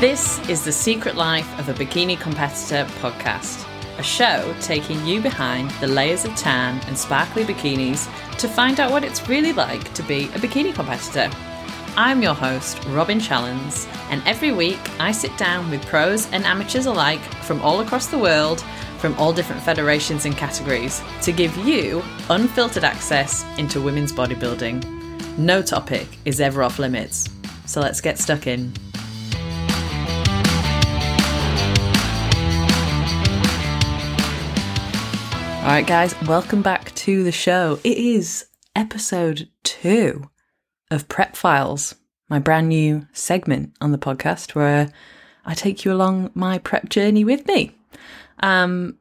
This is the Secret Life of a Bikini Competitor podcast, a show taking you behind the layers of tan and sparkly bikinis to find out what it's really like to be a bikini competitor. I'm your host, Robin Challens, and every week I sit down with pros and amateurs alike from all across the world, from all different federations and categories, to give you unfiltered access into women's bodybuilding. No topic is ever off limits, so let's get stuck in. All right, guys, welcome back to the show. It is episode two of Prep Files, my brand new segment on the podcast where I take you along my prep journey with me. Um,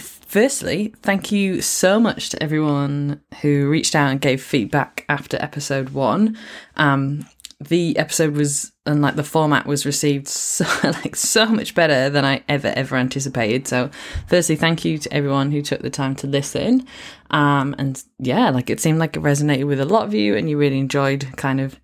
firstly, thank you so much to everyone who reached out and gave feedback after episode one. Um, the episode was and like the format was received so like so much better than I ever ever anticipated. So, firstly, thank you to everyone who took the time to listen. Um, and yeah, like it seemed like it resonated with a lot of you, and you really enjoyed kind of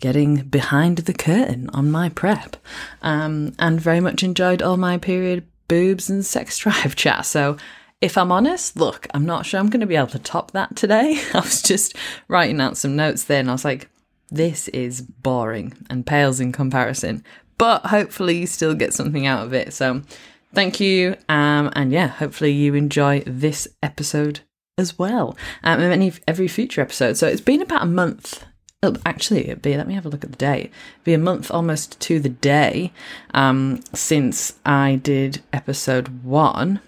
getting behind the curtain on my prep. Um, and very much enjoyed all my period boobs and sex drive chat. So. If I'm honest, look, I'm not sure I'm going to be able to top that today. I was just writing out some notes there and I was like, this is boring and pales in comparison, but hopefully you still get something out of it. So thank you. Um, and yeah, hopefully you enjoy this episode as well. Um, and any, every future episode. So it's been about a month. Oh, actually, it'd be, let me have a look at the date. It'd be a month almost to the day um, since I did episode one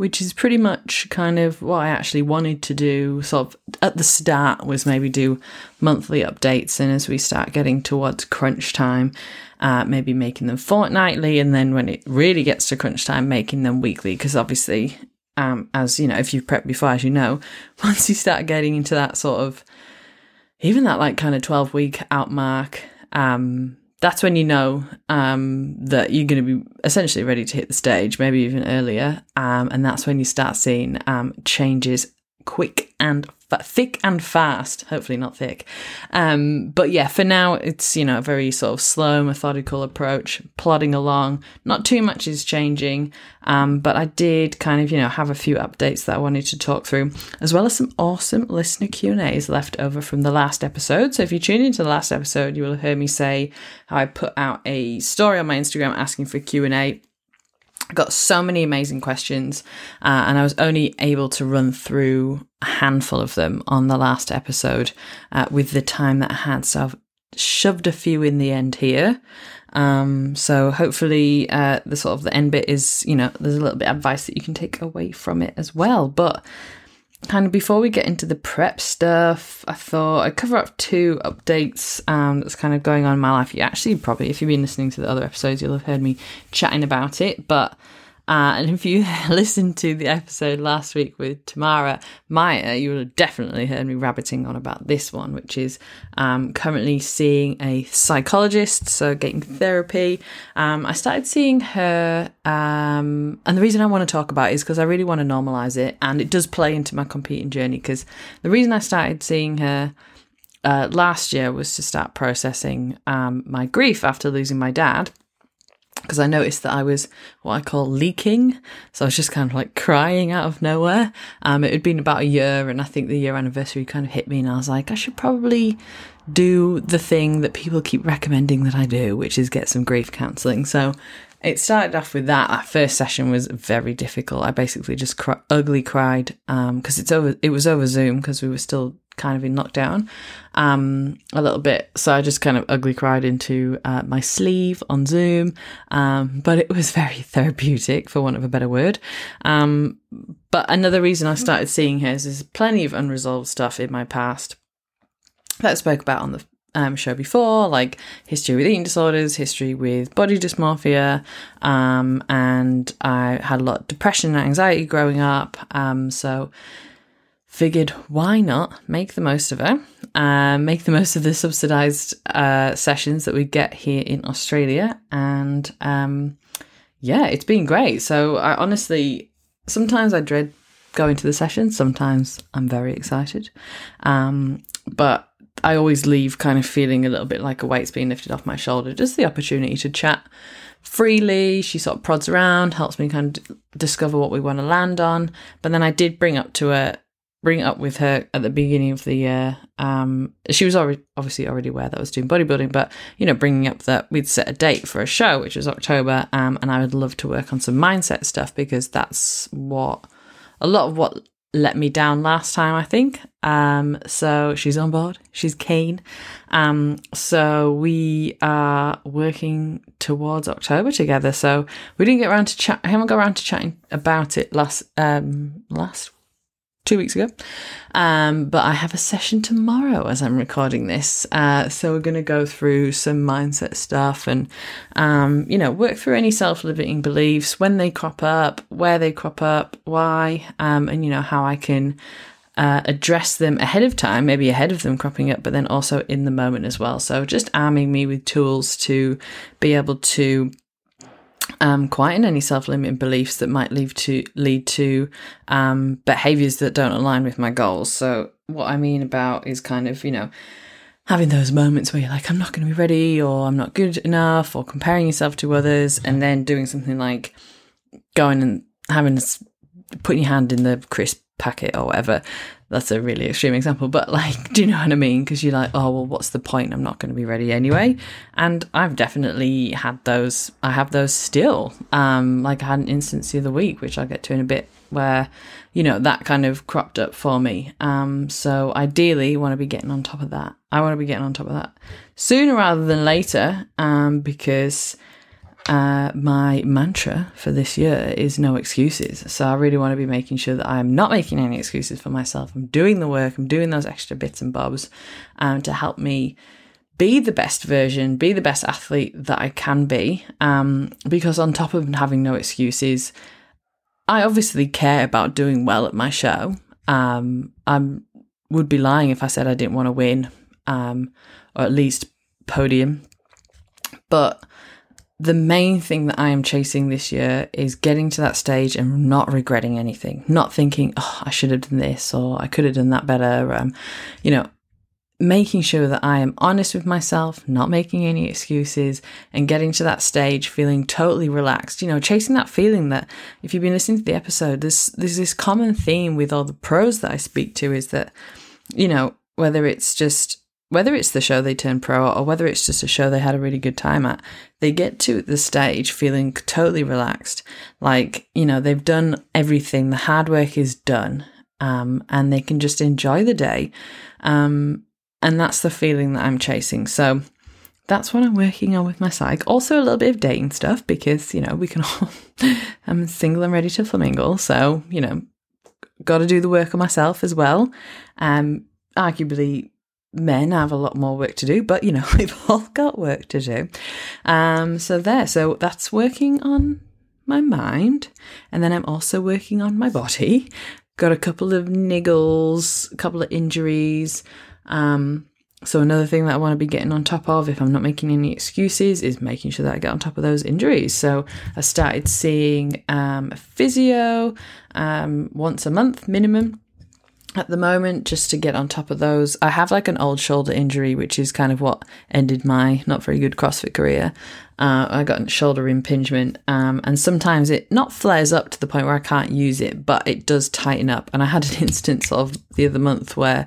which is pretty much kind of what I actually wanted to do. Sort of at the start was maybe do monthly updates, and as we start getting towards crunch time, uh, maybe making them fortnightly, and then when it really gets to crunch time, making them weekly. Because obviously, um, as you know, if you've prepped before, as you know, once you start getting into that sort of even that like kind of 12 week out mark, um, that's when you know um, that you're going to be essentially ready to hit the stage, maybe even earlier. Um, and that's when you start seeing um, changes quick and thick and fast. Hopefully not thick. Um, but yeah, for now it's you know a very sort of slow, methodical approach, plodding along. Not too much is changing, um, but I did kind of you know have a few updates that I wanted to talk through, as well as some awesome listener Q and A's left over from the last episode. So if you tune into the last episode, you will hear me say how I put out a story on my Instagram asking for Q and A got so many amazing questions, uh, and I was only able to run through a handful of them on the last episode uh, with the time that I had. So I've shoved a few in the end here. Um, so hopefully, uh, the sort of the end bit is, you know, there's a little bit of advice that you can take away from it as well. But kind of before we get into the prep stuff, I thought I'd cover up two updates um, that's kind of going on in my life. You actually probably, if you've been listening to the other episodes, you'll have heard me chatting about it. But uh, and if you listened to the episode last week with Tamara Maya, you would have definitely heard me rabbiting on about this one, which is um, currently seeing a psychologist, so getting therapy. Um, I started seeing her, um, and the reason I want to talk about it is because I really want to normalize it, and it does play into my competing journey. Because the reason I started seeing her. Uh, last year was to start processing um, my grief after losing my dad because I noticed that I was what I call leaking. So I was just kind of like crying out of nowhere. Um, it had been about a year, and I think the year anniversary kind of hit me, and I was like, I should probably do the thing that people keep recommending that I do, which is get some grief counselling. So it started off with that. That first session was very difficult. I basically just ugly cried because um, it's over. It was over Zoom because we were still kind of in lockdown um, a little bit. So I just kind of ugly cried into uh, my sleeve on Zoom. Um, but it was very therapeutic, for want of a better word. Um, but another reason I started seeing her is there's plenty of unresolved stuff in my past that I spoke about on the um, show before, like history with eating disorders, history with body dysmorphia, um, and I had a lot of depression and anxiety growing up. Um, so figured why not make the most of it, uh, make the most of the subsidized uh, sessions that we get here in Australia. And um, yeah, it's been great. So I honestly, sometimes I dread going to the sessions, sometimes I'm very excited. Um, but I always leave kind of feeling a little bit like a weight's being lifted off my shoulder. Just the opportunity to chat freely. She sort of prods around, helps me kind of discover what we want to land on. But then I did bring up to her, bring up with her at the beginning of the year. Um, she was already obviously already aware that I was doing bodybuilding, but you know, bringing up that we'd set a date for a show, which was October, um, and I would love to work on some mindset stuff because that's what a lot of what let me down last time, I think. Um, so she's on board. She's keen. Um, so we are working towards October together. So we didn't get around to chat. I haven't got around to chatting about it last um last two weeks ago. Um, but I have a session tomorrow as I'm recording this. Uh, so we're going to go through some mindset stuff and, um, you know, work through any self limiting beliefs, when they crop up, where they crop up, why, um, and, you know, how I can. Uh, address them ahead of time, maybe ahead of them cropping up, but then also in the moment as well. So, just arming me with tools to be able to um, quieten any self-limiting beliefs that might lead to lead to um, behaviors that don't align with my goals. So what I mean about is kind of you know having those moments where you're like I'm not going to be ready or I'm not good enough or comparing yourself to others and then doing something like going and having putting your hand in the crisp packet or whatever that's a really extreme example, but like, do you know what I mean? Because you're like, oh, well, what's the point? I'm not going to be ready anyway. And I've definitely had those, I have those still. Um, like I had an instance the other week, which I'll get to in a bit, where, you know, that kind of cropped up for me. Um, so ideally, want to be getting on top of that. I want to be getting on top of that sooner rather than later, um, because uh, my mantra for this year is no excuses. So I really want to be making sure that I'm not making any excuses for myself. I'm doing the work, I'm doing those extra bits and bobs um, to help me be the best version, be the best athlete that I can be. Um, because on top of having no excuses, I obviously care about doing well at my show. Um, I would be lying if I said I didn't want to win, um, or at least podium. But the main thing that I am chasing this year is getting to that stage and not regretting anything, not thinking, oh, I should have done this or I could have done that better. Um, you know, making sure that I am honest with myself, not making any excuses, and getting to that stage feeling totally relaxed. You know, chasing that feeling that if you've been listening to the episode, there's there's this common theme with all the pros that I speak to is that, you know, whether it's just whether it's the show they turn pro or whether it's just a show they had a really good time at, they get to the stage feeling totally relaxed. Like, you know, they've done everything, the hard work is done, um, and they can just enjoy the day. Um, and that's the feeling that I'm chasing. So that's what I'm working on with my psych. Also, a little bit of dating stuff because, you know, we can all, I'm single and ready to flamingle. So, you know, got to do the work on myself as well. Um, arguably, men have a lot more work to do, but you know, we've all got work to do. Um, so there, so that's working on my mind, and then I'm also working on my body. Got a couple of niggles, a couple of injuries. Um, so another thing that I want to be getting on top of, if I'm not making any excuses, is making sure that I get on top of those injuries. So I started seeing um, a physio um, once a month minimum at the moment just to get on top of those. I have like an old shoulder injury, which is kind of what ended my not very good CrossFit career. Uh, I got a shoulder impingement, um, and sometimes it not flares up to the point where I can't use it, but it does tighten up. And I had an instance of the other month where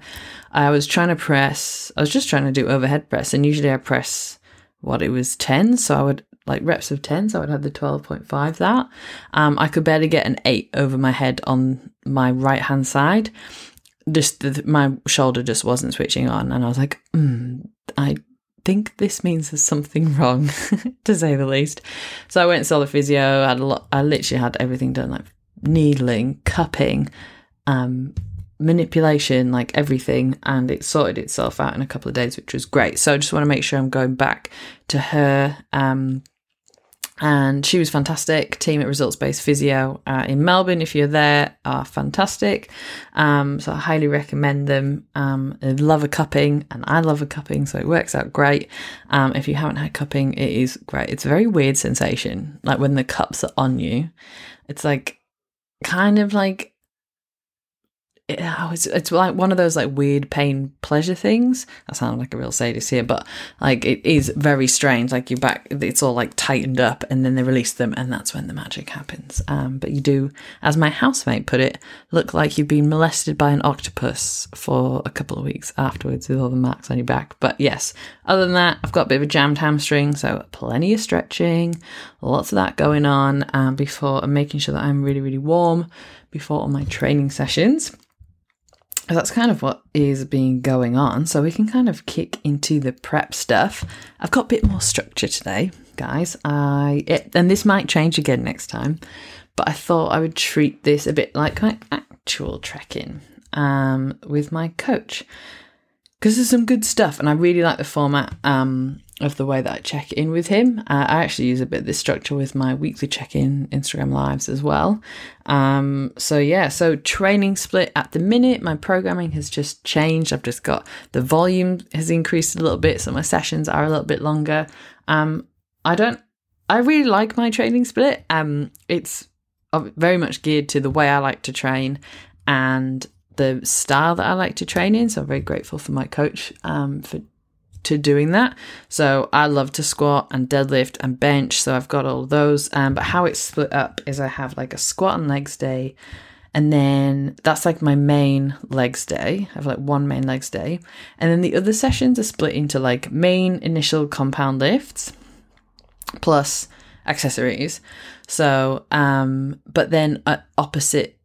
I was trying to press, I was just trying to do overhead press, and usually I press what it was 10, so I would like reps of 10 so i would have the 12.5 that um, i could barely get an 8 over my head on my right hand side just the, my shoulder just wasn't switching on, and I was like, mm, I think this means there's something wrong, to say the least. So I went and saw the physio. I had a lot. I literally had everything done, like needling, cupping, um, manipulation, like everything, and it sorted itself out in a couple of days, which was great. So I just want to make sure I'm going back to her. Um, and she was fantastic. Team at Results Based Physio uh, in Melbourne, if you're there, are fantastic. Um, so I highly recommend them. Um, I love a cupping, and I love a cupping, so it works out great. Um, if you haven't had cupping, it is great. It's a very weird sensation, like when the cups are on you. It's like kind of like it, it's, it's like one of those like weird pain pleasure things. I sound like a real sadist here, but like it is very strange. Like your back, it's all like tightened up, and then they release them, and that's when the magic happens. Um, but you do, as my housemate put it, look like you've been molested by an octopus for a couple of weeks afterwards with all the marks on your back. But yes, other than that, I've got a bit of a jammed hamstring, so plenty of stretching, lots of that going on um, before and making sure that I'm really, really warm before all my training sessions that's kind of what is being going on. So we can kind of kick into the prep stuff. I've got a bit more structure today, guys. I it, and this might change again next time, but I thought I would treat this a bit like my actual trekking um, with my coach because there's some good stuff, and I really like the format. Um, of the way that I check in with him. Uh, I actually use a bit of this structure with my weekly check in Instagram lives as well. Um, so, yeah, so training split at the minute, my programming has just changed. I've just got the volume has increased a little bit, so my sessions are a little bit longer. Um, I don't, I really like my training split. Um, it's very much geared to the way I like to train and the style that I like to train in. So I'm very grateful for my coach um, for to doing that. So I love to squat and deadlift and bench. So I've got all those. Um, but how it's split up is I have like a squat and legs day. And then that's like my main legs day. I have like one main legs day. And then the other sessions are split into like main initial compound lifts plus accessories. So, um, but then uh, opposite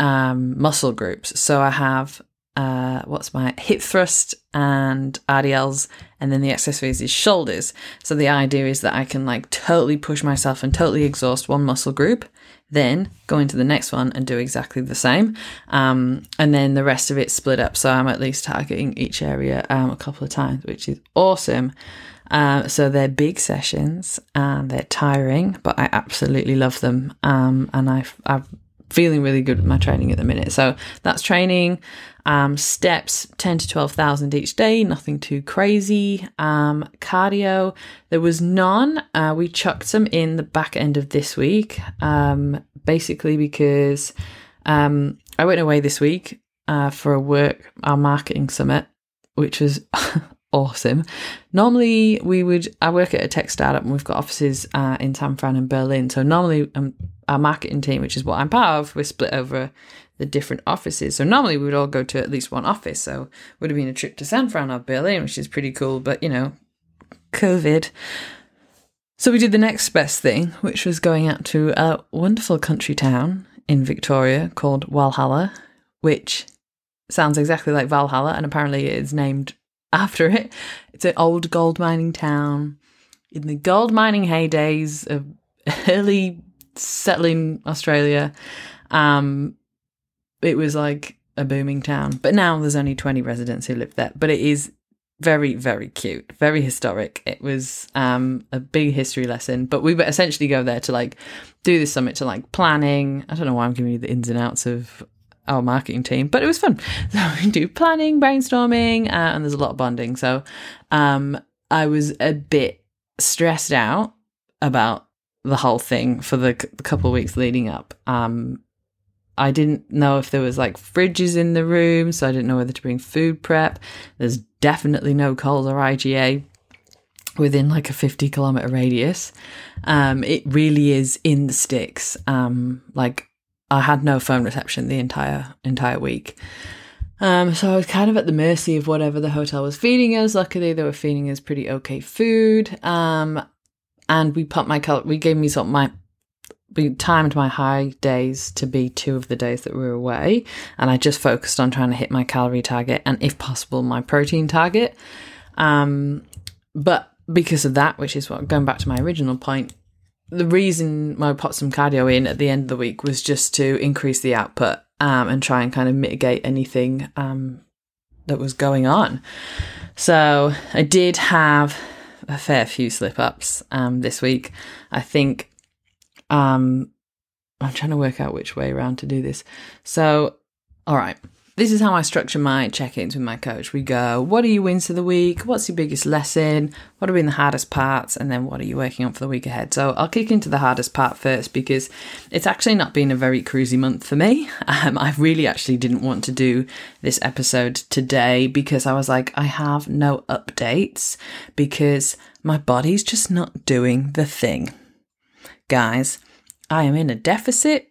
um, muscle groups. So I have uh, what's my hip thrust and RDLs, and then the accessories is shoulders. So the idea is that I can like totally push myself and totally exhaust one muscle group, then go into the next one and do exactly the same. Um, and then the rest of it split up. So I'm at least targeting each area um, a couple of times, which is awesome. Uh, so they're big sessions and they're tiring, but I absolutely love them. Um, and I, I'm feeling really good with my training at the minute. So that's training. Um, steps 10 to 12,000 each day, nothing too crazy. Um, cardio, there was none. Uh, we chucked some in the back end of this week, um, basically because um, I went away this week uh, for a work, our marketing summit, which was awesome. Normally, we would, I work at a tech startup and we've got offices uh, in San Fran and Berlin. So normally, um, our marketing team, which is what I'm part of, we're split over the different offices. So normally we would all go to at least one office. So would have been a trip to San Fran or Berlin, which is pretty cool. But you know, COVID. So we did the next best thing, which was going out to a wonderful country town in Victoria called Walhalla, which sounds exactly like Valhalla, and apparently it is named after it. It's an old gold mining town in the gold mining heydays of early settling Australia. Um, it was like a booming town. But now there's only 20 residents who live there. But it is very, very cute, very historic. It was um, a big history lesson. But we essentially go there to like do this summit to like planning. I don't know why I'm giving you the ins and outs of our marketing team, but it was fun. So we do planning, brainstorming, uh, and there's a lot of bonding. So um, I was a bit stressed out about the whole thing for the, the couple weeks leading up. Um, I didn't know if there was like fridges in the room, so I didn't know whether to bring food prep. There's definitely no Coles or IGA within like a 50 kilometer radius. Um, it really is in the sticks. Um, like I had no phone reception the entire entire week. Um, so I was kind of at the mercy of whatever the hotel was feeding us. Luckily, they were feeding us pretty okay food. Um, and we put my cal- we gave me some my we timed my high days to be two of the days that we were away, and I just focused on trying to hit my calorie target and, if possible, my protein target. Um, but because of that, which is what going back to my original point, the reason I put some cardio in at the end of the week was just to increase the output um, and try and kind of mitigate anything um, that was going on. So I did have a fair few slip ups um, this week. I think um, I'm trying to work out which way around to do this. So, all right. This is how I structure my check ins with my coach. We go, what are your wins of the week? What's your biggest lesson? What have been the hardest parts? And then what are you working on for the week ahead? So I'll kick into the hardest part first because it's actually not been a very cruisy month for me. Um, I really actually didn't want to do this episode today because I was like, I have no updates because my body's just not doing the thing. Guys, I am in a deficit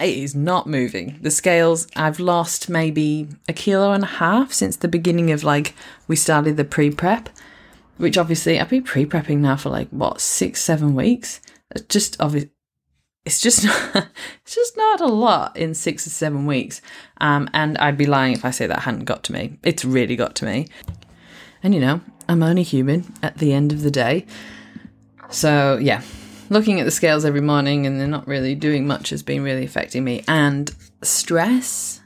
it is not moving. The scales, I've lost maybe a kilo and a half since the beginning of like we started the pre prep, which obviously I've been pre prepping now for like what six, seven weeks. It's just obvious. It's just not, it's just not a lot in six or seven weeks. Um, and I'd be lying if I say that hadn't got to me. It's really got to me. And you know, I'm only human at the end of the day. So yeah, looking at the scales every morning and they're not really doing much has been really affecting me. And stress,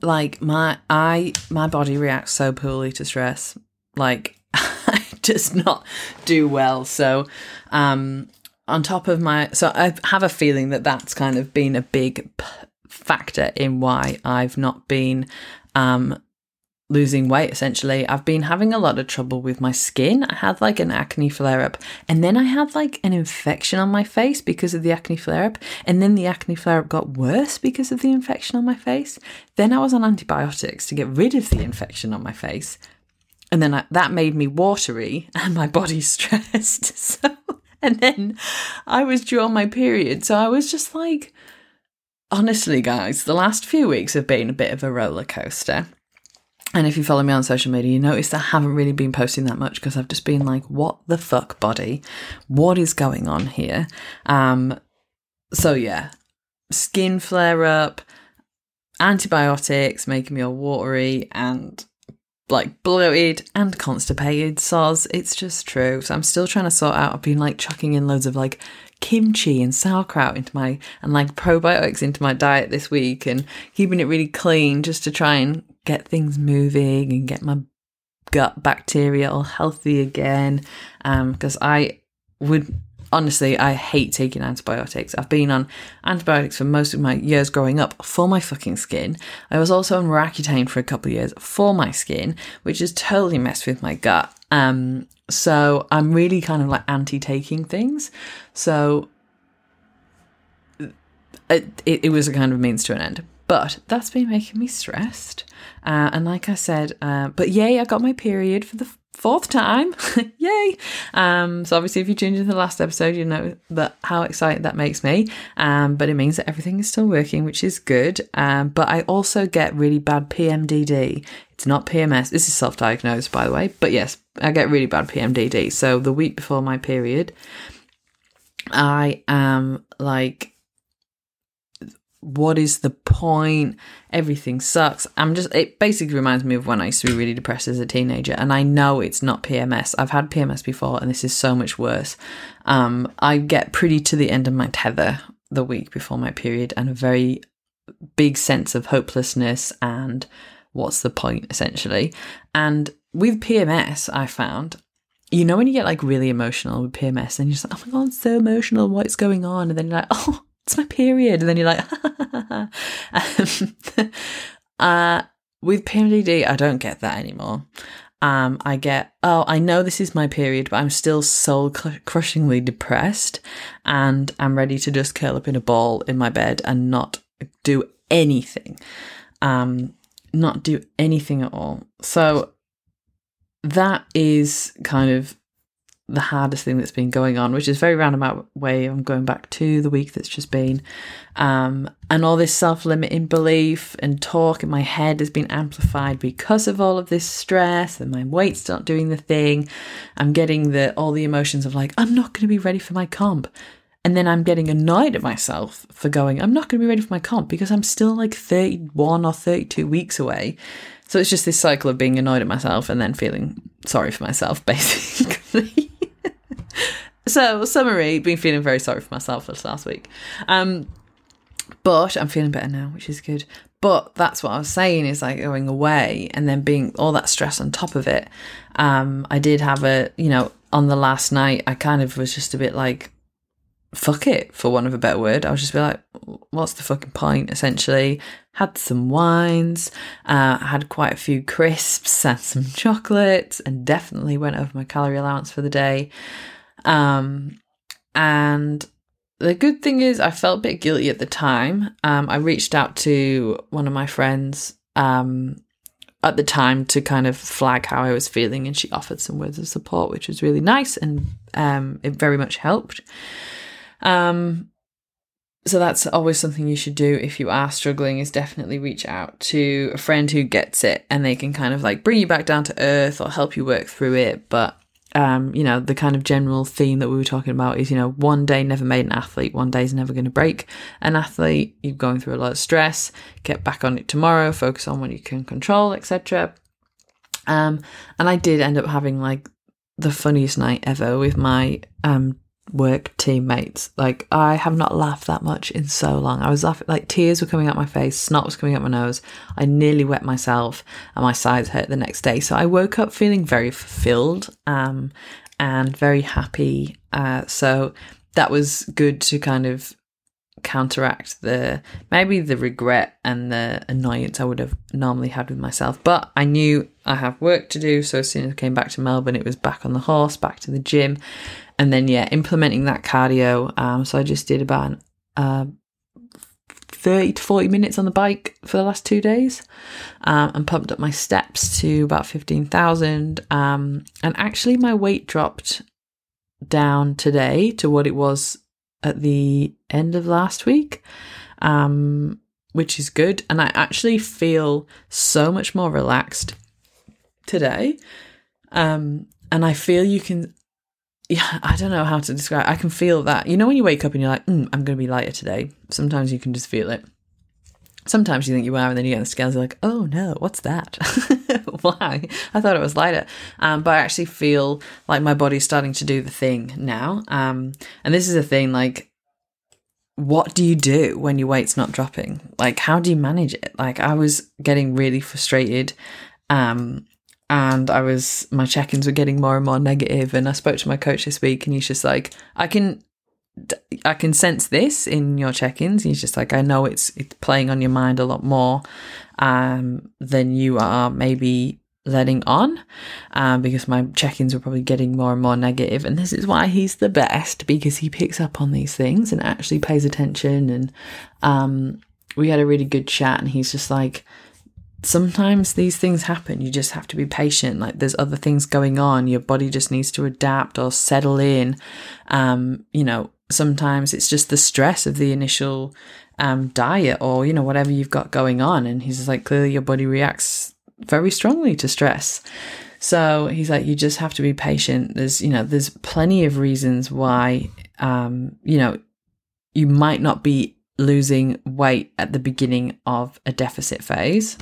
like my I my body reacts so poorly to stress. Like I just not do well. So um on top of my so I have a feeling that that's kind of been a big p- factor in why I've not been um losing weight essentially. I've been having a lot of trouble with my skin. I had like an acne flare up and then i had like an infection on my face because of the acne flare up and then the acne flare up got worse because of the infection on my face. Then i was on antibiotics to get rid of the infection on my face and then I, that made me watery and my body stressed. So and then i was due on my period. So i was just like honestly guys the last few weeks have been a bit of a roller coaster and if you follow me on social media, you notice I haven't really been posting that much because I've just been like, what the fuck, body? What is going on here? Um, so yeah, skin flare up, antibiotics making me all watery and like bloated and constipated. Soz, it's just true. So I'm still trying to sort out. I've been like chucking in loads of like kimchi and sauerkraut into my and like probiotics into my diet this week and keeping it really clean just to try and get things moving and get my gut bacteria all healthy again. Because um, I would honestly, I hate taking antibiotics. I've been on antibiotics for most of my years growing up for my fucking skin. I was also on Roaccutane for a couple of years for my skin, which has totally messed with my gut. Um, so I'm really kind of like anti taking things. So it, it, it was a kind of means to an end. But that's been making me stressed. Uh, and like I said, uh, but yay, I got my period for the fourth time. yay. Um, so obviously if you tuned into the last episode, you know that how excited that makes me. Um, but it means that everything is still working, which is good. Um, but I also get really bad PMDD. It's not PMS. This is self-diagnosed, by the way. But yes, I get really bad PMDD. So the week before my period, I am like what is the point? Everything sucks. I'm just, it basically reminds me of when I used to be really depressed as a teenager. And I know it's not PMS. I've had PMS before and this is so much worse. Um, I get pretty to the end of my tether the week before my period and a very big sense of hopelessness and what's the point essentially. And with PMS, I found you know when you get like really emotional with PMS and you're just like, oh my god, I'm so emotional, what's going on? And then you're like, oh, it's my period. And then you're like, um, uh, with PMDD, I don't get that anymore. Um, I get, oh, I know this is my period, but I'm still soul crushingly depressed and I'm ready to just curl up in a ball in my bed and not do anything. Um, not do anything at all. So that is kind of the hardest thing that's been going on, which is very roundabout way. I'm going back to the week that's just been, um, and all this self-limiting belief and talk in my head has been amplified because of all of this stress, and my weight's not doing the thing. I'm getting the all the emotions of like I'm not going to be ready for my comp, and then I'm getting annoyed at myself for going I'm not going to be ready for my comp because I'm still like 31 or 32 weeks away. So it's just this cycle of being annoyed at myself and then feeling sorry for myself, basically. so, summary, been feeling very sorry for myself this last week. Um, but I'm feeling better now, which is good. But that's what I was saying is like going away and then being all that stress on top of it. Um, I did have a, you know, on the last night, I kind of was just a bit like, fuck it, for want of a better word. I was just be like, what's the fucking point, essentially? had some wines, uh, had quite a few crisps, had some chocolates, and definitely went over my calorie allowance for the day. Um, and the good thing is, I felt a bit guilty at the time. Um, I reached out to one of my friends um, at the time to kind of flag how I was feeling, and she offered some words of support, which was really nice, and um, it very much helped. Um, so that's always something you should do if you are struggling is definitely reach out to a friend who gets it and they can kind of like bring you back down to earth or help you work through it but um, you know, the kind of general theme that we were talking about is, you know, one day never made an athlete, one day is never going to break an athlete. You're going through a lot of stress, get back on it tomorrow, focus on what you can control, etc. Um, and I did end up having like the funniest night ever with my um work teammates. Like I have not laughed that much in so long. I was laughing like tears were coming out my face, snot was coming out my nose. I nearly wet myself and my sides hurt the next day. So I woke up feeling very fulfilled um and very happy. Uh so that was good to kind of counteract the maybe the regret and the annoyance I would have normally had with myself. But I knew I have work to do, so as soon as I came back to Melbourne, it was back on the horse, back to the gym, and then yeah, implementing that cardio. Um, so I just did about uh, thirty to forty minutes on the bike for the last two days, um, and pumped up my steps to about fifteen thousand. Um, and actually, my weight dropped down today to what it was at the end of last week, um, which is good. And I actually feel so much more relaxed today. Um, and I feel you can, yeah, I don't know how to describe. I can feel that. You know, when you wake up and you're like, mm, I'm going to be lighter today. Sometimes you can just feel it. Sometimes you think you are, and then you get on the scales, you're like, oh no, what's that? Why? I thought it was lighter. Um, but I actually feel like my body's starting to do the thing now. Um, and this is a thing like, what do you do when your weight's not dropping? Like, how do you manage it? Like, I was getting really frustrated. Um, and I was, my check ins were getting more and more negative. And I spoke to my coach this week, and he's just like, I can I can sense this in your check-ins. He's just like, I know it's it's playing on your mind a lot more um, than you are maybe letting on, um, because my check-ins were probably getting more and more negative. And this is why he's the best because he picks up on these things and actually pays attention. And um, we had a really good chat, and he's just like, sometimes these things happen. You just have to be patient. Like there's other things going on. Your body just needs to adapt or settle in. Um, you know, sometimes it's just the stress of the initial um, diet or, you know, whatever you've got going on. And he's like, clearly your body reacts very strongly to stress. So he's like, you just have to be patient. There's, you know, there's plenty of reasons why, um, you know, you might not be losing weight at the beginning of a deficit phase.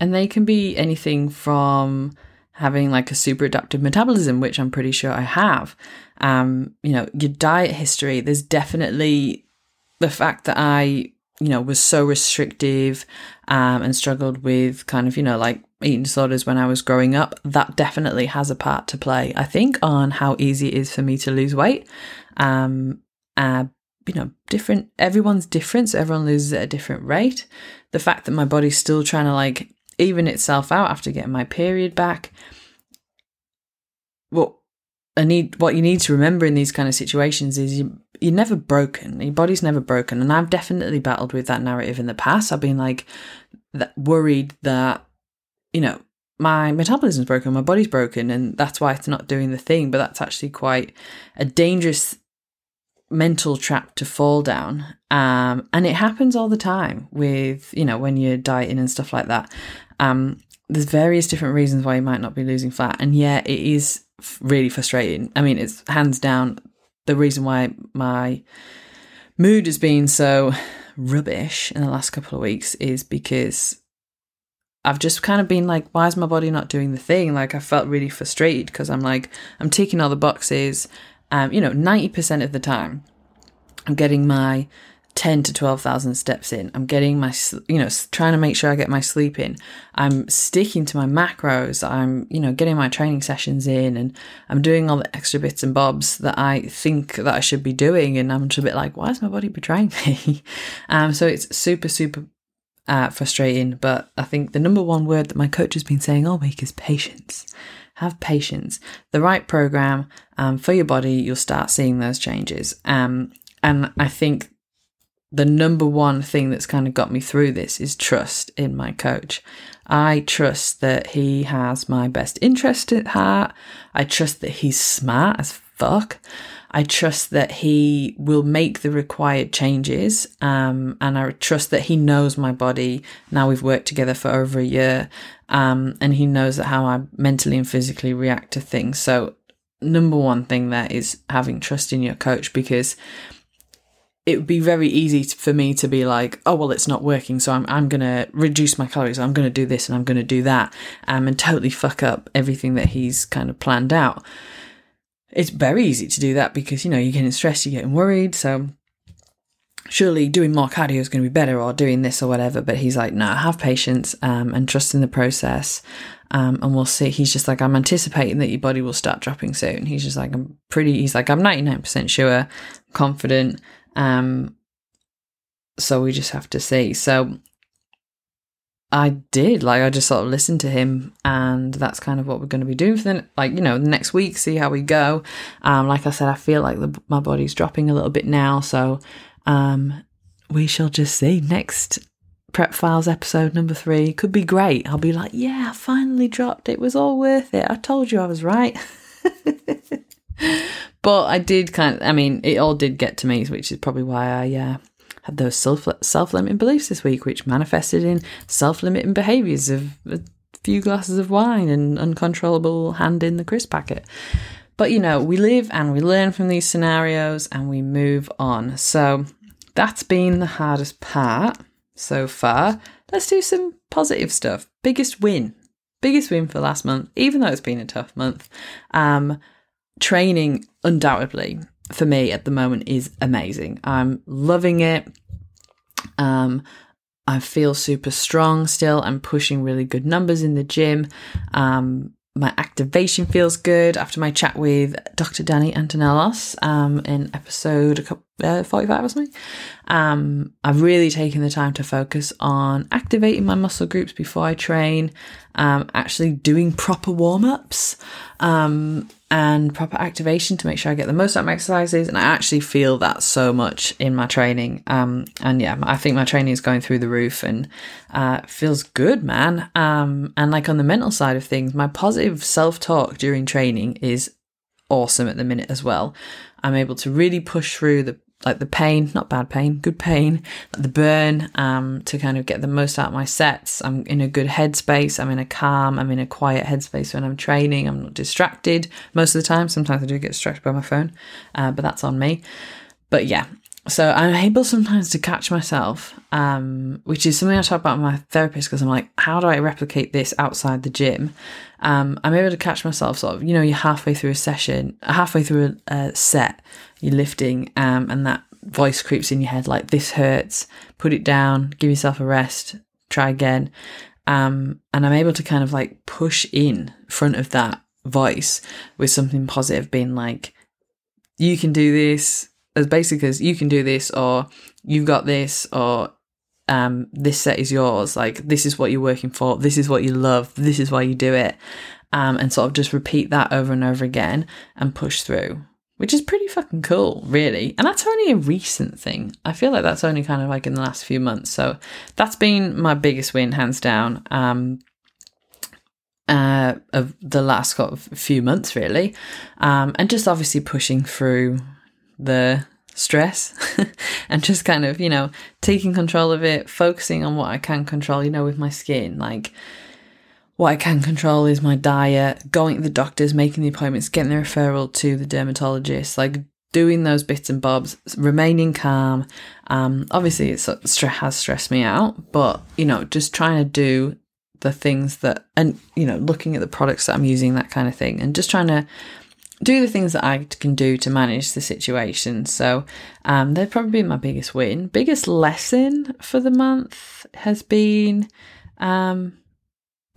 And they can be anything from having like a super adaptive metabolism, which I'm pretty sure I have. Um, you know, your diet history, there's definitely the fact that I, you know, was so restrictive um, and struggled with kind of, you know, like eating disorders when I was growing up. That definitely has a part to play, I think, on how easy it is for me to lose weight. Um, uh, you know, different, everyone's different, so everyone loses at a different rate. The fact that my body's still trying to like even itself out after getting my period back. What I need, what you need to remember in these kind of situations is you, you're never broken. Your body's never broken, and I've definitely battled with that narrative in the past. I've been like that, worried that you know my metabolism's broken, my body's broken, and that's why it's not doing the thing. But that's actually quite a dangerous mental trap to fall down. Um, and it happens all the time with, you know, when you're dieting and stuff like that. Um, there's various different reasons why you might not be losing fat. And yeah, it is really frustrating. I mean, it's hands down the reason why my mood has been so rubbish in the last couple of weeks is because I've just kind of been like, why is my body not doing the thing? Like, I felt really frustrated because I'm like, I'm ticking all the boxes um, you know, 90% of the time, I'm getting my 10 to 12,000 steps in. I'm getting my, you know, trying to make sure I get my sleep in. I'm sticking to my macros. I'm, you know, getting my training sessions in and I'm doing all the extra bits and bobs that I think that I should be doing. And I'm just a bit like, why is my body betraying me? um, so it's super, super uh, frustrating. But I think the number one word that my coach has been saying all week is patience. Have patience. The right program um, for your body, you'll start seeing those changes. Um, and I think the number one thing that's kind of got me through this is trust in my coach. I trust that he has my best interest at heart. I trust that he's smart as fuck. I trust that he will make the required changes. Um, and I trust that he knows my body. Now we've worked together for over a year. Um, and he knows how I mentally and physically react to things. So number one thing there is having trust in your coach because it would be very easy for me to be like, oh well, it's not working, so I'm I'm gonna reduce my calories. I'm gonna do this and I'm gonna do that, um, and totally fuck up everything that he's kind of planned out. It's very easy to do that because you know you're getting stressed, you're getting worried, so surely doing more cardio is going to be better or doing this or whatever. But he's like, no, have patience um, and trust in the process. Um, and we'll see. He's just like, I'm anticipating that your body will start dropping soon. He's just like, I'm pretty, he's like, I'm 99% sure, confident. Um, so we just have to see. So I did like I just sort of listened to him, and that's kind of what we're going to be doing for the like you know next week. See how we go. Um, like I said, I feel like the, my body's dropping a little bit now, so um, we shall just see. Next prep files episode number three could be great. I'll be like, yeah, I finally dropped. It was all worth it. I told you I was right. but I did kind of, I mean, it all did get to me, which is probably why I uh, had those self self limiting beliefs this week, which manifested in self limiting behaviours of a few glasses of wine and uncontrollable hand in the crisp packet. But you know, we live and we learn from these scenarios and we move on. So that's been the hardest part so far. Let's do some positive stuff. Biggest win. Biggest win for last month, even though it's been a tough month. Um, training undoubtedly for me at the moment is amazing. I'm loving it. Um, I feel super strong still. I'm pushing really good numbers in the gym. Um, my activation feels good after my chat with Dr. Danny Antonellos um, in episode uh, 45 or something. Um, I've really taken the time to focus on activating my muscle groups before I train, um, actually doing proper warm ups. Um, and proper activation to make sure I get the most out of my exercises. And I actually feel that so much in my training. Um, and yeah, I think my training is going through the roof and uh, feels good, man. Um, and like on the mental side of things, my positive self talk during training is awesome at the minute as well. I'm able to really push through the like the pain, not bad pain, good pain, the burn, um, to kind of get the most out of my sets. I'm in a good headspace. I'm in a calm, I'm in a quiet headspace when I'm training. I'm not distracted most of the time. Sometimes I do get distracted by my phone, uh, but that's on me. But yeah, so I'm able sometimes to catch myself, um, which is something I talk about with my therapist because I'm like, how do I replicate this outside the gym? Um, I'm able to catch myself sort of, you know, you're halfway through a session, halfway through a, a set, you're lifting, um, and that voice creeps in your head like, this hurts, put it down, give yourself a rest, try again. Um, and I'm able to kind of like push in front of that voice with something positive, being like, you can do this, as basically as you can do this, or you've got this, or um, this set is yours. Like, this is what you're working for. This is what you love. This is why you do it. Um, and sort of just repeat that over and over again and push through which is pretty fucking cool, really. And that's only a recent thing. I feel like that's only kind of like in the last few months. So that's been my biggest win, hands down, um, uh, of the last few months, really. Um, and just obviously pushing through the stress and just kind of, you know, taking control of it, focusing on what I can control, you know, with my skin. Like, what I can control is my diet, going to the doctors, making the appointments, getting the referral to the dermatologist, like doing those bits and bobs, remaining calm. Um, obviously, it has stressed me out, but you know, just trying to do the things that, and you know, looking at the products that I'm using, that kind of thing, and just trying to do the things that I can do to manage the situation. So, um, they've probably been my biggest win. Biggest lesson for the month has been, um,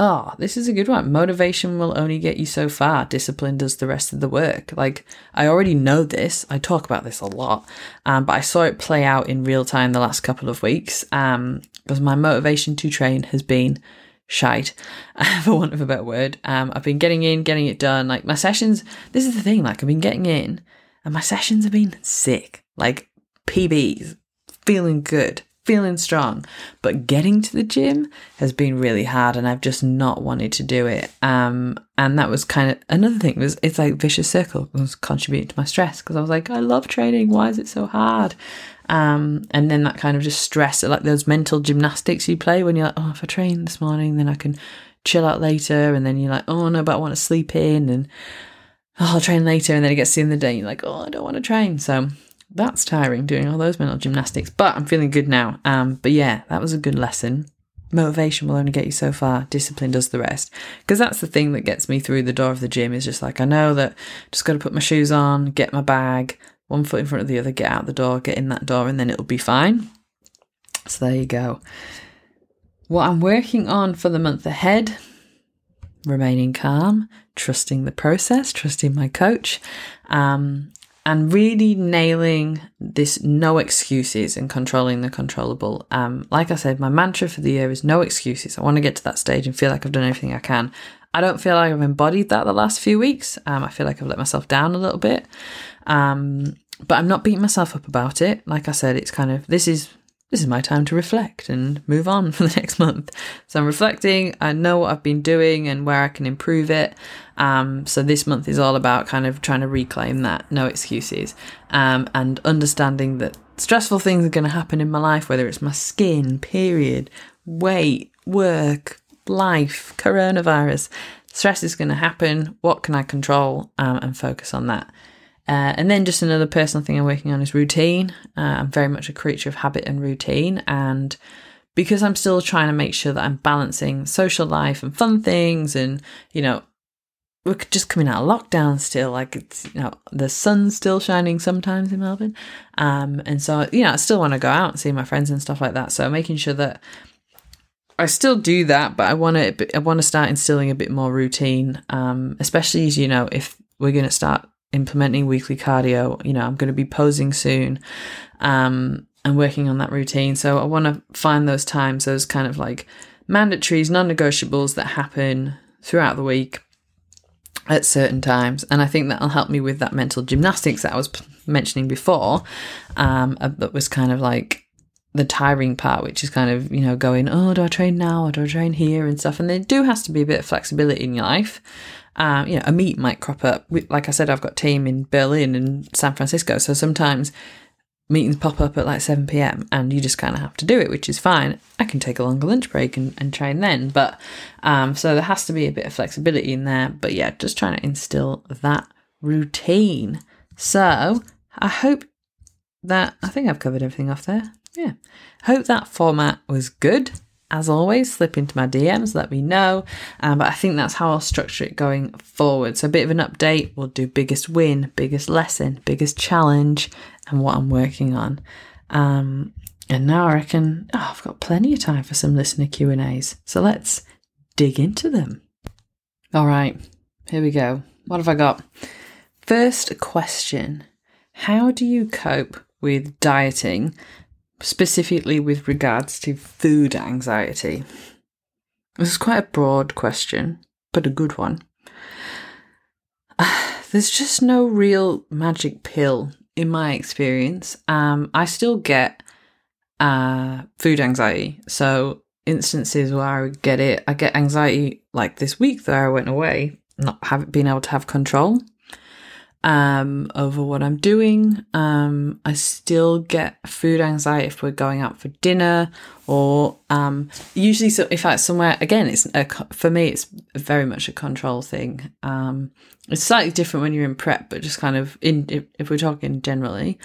oh, this is a good one. Motivation will only get you so far. Discipline does the rest of the work. Like, I already know this. I talk about this a lot, um, but I saw it play out in real time the last couple of weeks um, because my motivation to train has been shite, for want of a better word. Um, I've been getting in, getting it done. Like, my sessions, this is the thing, like, I've been getting in and my sessions have been sick, like PBs, feeling good feeling strong. But getting to the gym has been really hard and I've just not wanted to do it. Um, and that was kind of another thing was it's like vicious circle was contributing to my stress because I was like, I love training. Why is it so hard? Um, and then that kind of just stress, like those mental gymnastics you play when you're like, oh, if I train this morning, then I can chill out later. And then you're like, oh no, but I want to sleep in and oh, I'll train later. And then it gets to the end of the day, you're like, oh, I don't want to train. So that's tiring doing all those mental gymnastics, but I'm feeling good now. Um, but yeah, that was a good lesson. Motivation will only get you so far. Discipline does the rest. Because that's the thing that gets me through the door of the gym is just like, I know that just got to put my shoes on, get my bag, one foot in front of the other, get out the door, get in that door, and then it'll be fine. So there you go. What I'm working on for the month ahead remaining calm, trusting the process, trusting my coach. Um, and really nailing this no excuses and controlling the controllable. Um, like I said, my mantra for the year is no excuses. I want to get to that stage and feel like I've done everything I can. I don't feel like I've embodied that the last few weeks. Um, I feel like I've let myself down a little bit. Um, but I'm not beating myself up about it. Like I said, it's kind of this is this is my time to reflect and move on for the next month. So I'm reflecting. I know what I've been doing and where I can improve it. Um, so this month is all about kind of trying to reclaim that, no excuses, um, and understanding that stressful things are going to happen in my life, whether it's my skin, period, weight, work, life, coronavirus. Stress is going to happen. What can I control um, and focus on that? Uh, and then just another personal thing I'm working on is routine. Uh, I'm very much a creature of habit and routine. And because I'm still trying to make sure that I'm balancing social life and fun things and, you know, we're just coming out of lockdown still. Like it's, you know, the sun's still shining sometimes in Melbourne. Um, and so, you know, I still want to go out and see my friends and stuff like that. So making sure that I still do that, but I want to, I want to start instilling a bit more routine. Um, especially as, you know, if we're going to start implementing weekly cardio. You know, I'm going to be posing soon um, and working on that routine. So I want to find those times, those kind of like mandatories, non negotiables that happen throughout the week at certain times. And I think that'll help me with that mental gymnastics that I was mentioning before. Um, uh, that was kind of like the tiring part, which is kind of, you know, going, oh, do I train now or do I train here and stuff? And there do has to be a bit of flexibility in your life. Um, you know, a meet might crop up. Like I said, I've got team in Berlin and San Francisco, so sometimes meetings pop up at like 7 p.m. and you just kind of have to do it, which is fine. I can take a longer lunch break and, and train then. But um, so there has to be a bit of flexibility in there. But yeah, just trying to instill that routine. So I hope that I think I've covered everything off there. Yeah. Hope that format was good as always, slip into my DMs, let me know. Um, but I think that's how I'll structure it going forward. So, a bit of an update. We'll do biggest win, biggest lesson, biggest challenge, and what I'm working on. Um, and now I reckon oh, I've got plenty of time for some listener Q and A's. So let's dig into them. All right, here we go. What have I got? First question: How do you cope with dieting specifically with regards to food anxiety? This is quite a broad question, but a good one. there's just no real magic pill in my experience. Um, I still get uh, food anxiety. So, instances where I would get it, I get anxiety like this week that I went away, not having been able to have control um, over what I'm doing. Um, I still get food anxiety if we're going out for dinner or um, usually so if I somewhere again it's a, for me it's very much a control thing. Um, it's slightly different when you're in prep, but just kind of in if, if we're talking generally.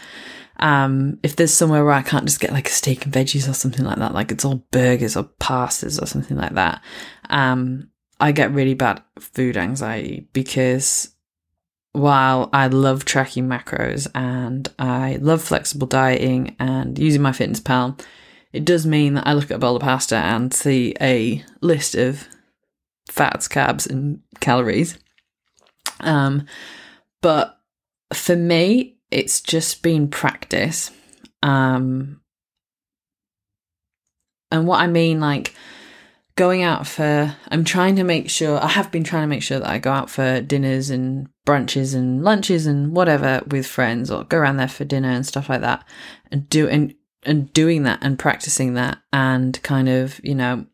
Um, if there's somewhere where I can't just get like a steak and veggies or something like that, like it's all burgers or pastas or something like that, um, I get really bad food anxiety because while I love tracking macros and I love flexible dieting and using MyFitnessPal, it does mean that I look at a bowl of pasta and see a list of fats, carbs, and calories. Um, but for me, it's just been practice. Um, and what I mean, like going out for, I'm trying to make sure, I have been trying to make sure that I go out for dinners and brunches and lunches and whatever with friends or go around there for dinner and stuff like that and do, and, and doing that and practicing that and kind of, you know,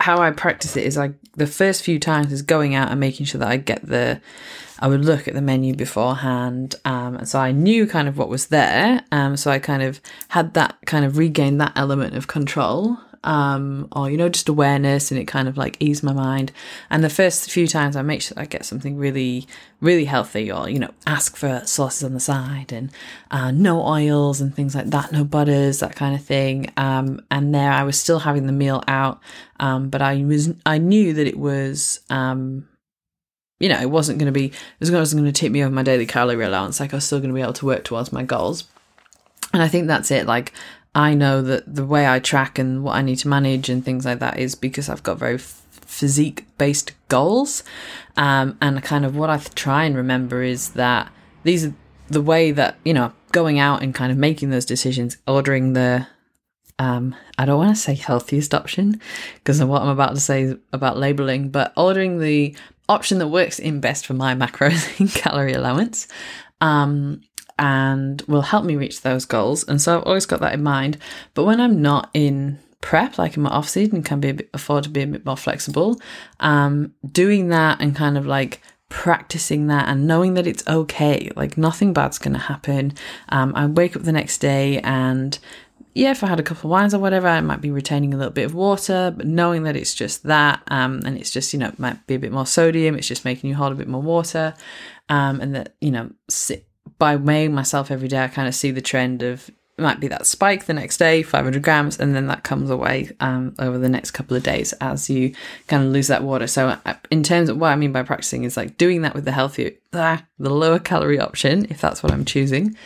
how I practice it is like the first few times is going out and making sure that I get the I would look at the menu beforehand. Um, and so I knew kind of what was there. Um, so I kind of had that kind of regained that element of control um, or you know just awareness and it kind of like eased my mind and the first few times i make sure i get something really really healthy or you know ask for sauces on the side and uh, no oils and things like that no butters that kind of thing um, and there i was still having the meal out um, but i was i knew that it was um, you know, it wasn't going to be, it wasn't going to tip me over my daily calorie allowance. Like I was still going to be able to work towards my goals. And I think that's it. Like I know that the way I track and what I need to manage and things like that is because I've got very f- physique based goals. Um, and kind of what I try and remember is that these are the way that, you know, going out and kind of making those decisions, ordering the, um, I don't want to say healthiest option because of what I'm about to say about labeling, but ordering the option that works in best for my macros and calorie allowance. Um, and will help me reach those goals. And so I've always got that in mind. But when I'm not in prep, like in my off season, can be bit, afford to be a bit more flexible. Um, doing that and kind of like practicing that and knowing that it's okay, like nothing bad's going to happen. Um, I wake up the next day and yeah, if I had a couple of wines or whatever, I might be retaining a little bit of water, but knowing that it's just that, um, and it's just, you know, might be a bit more sodium, it's just making you hold a bit more water, um, and that, you know, sit, by weighing myself every day, I kind of see the trend of it might be that spike the next day, 500 grams, and then that comes away um, over the next couple of days as you kind of lose that water. So, uh, in terms of what I mean by practicing, is like doing that with the healthier, the lower calorie option, if that's what I'm choosing,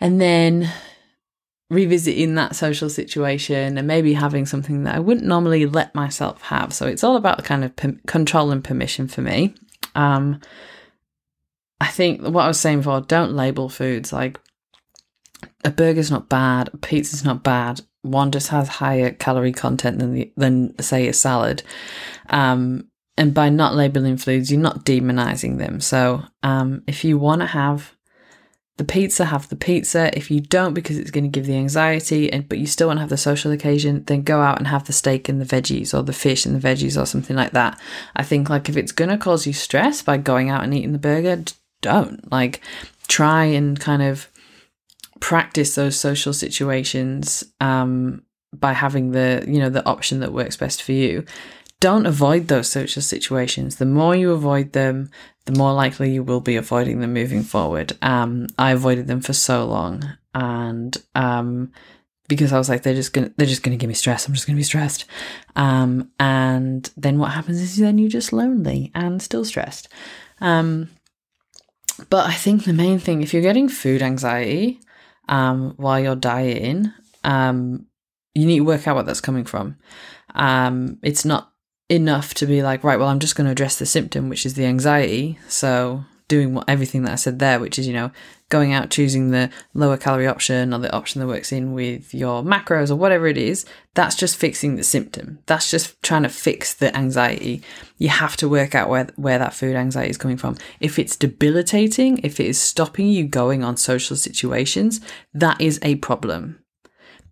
and then revisiting that social situation and maybe having something that I wouldn't normally let myself have. So, it's all about kind of control and permission for me. Um, I think what I was saying before, don't label foods like a burger's not bad, a pizza's not bad. One just has higher calorie content than the, than say a salad. Um, and by not labeling foods, you're not demonizing them. So um, if you want to have the pizza, have the pizza. If you don't, because it's going to give the anxiety, and but you still want to have the social occasion, then go out and have the steak and the veggies, or the fish and the veggies, or something like that. I think like if it's going to cause you stress by going out and eating the burger, don't. Like, try and kind of practice those social situations um, by having the you know the option that works best for you. Don't avoid those social situations. The more you avoid them, the more likely you will be avoiding them moving forward. Um, I avoided them for so long, and um, because I was like, they're just gonna they're just gonna give me stress. I'm just gonna be stressed. Um, and then what happens is then you're just lonely and still stressed. Um, but I think the main thing, if you're getting food anxiety um, while you're dieting, um, you need to work out what that's coming from. Um, it's not enough to be like, right, well, I'm just going to address the symptom, which is the anxiety. So doing what everything that I said there, which is, you know, going out, choosing the lower calorie option or the option that works in with your macros or whatever it is, that's just fixing the symptom. That's just trying to fix the anxiety. You have to work out where, where that food anxiety is coming from. If it's debilitating, if it is stopping you going on social situations, that is a problem.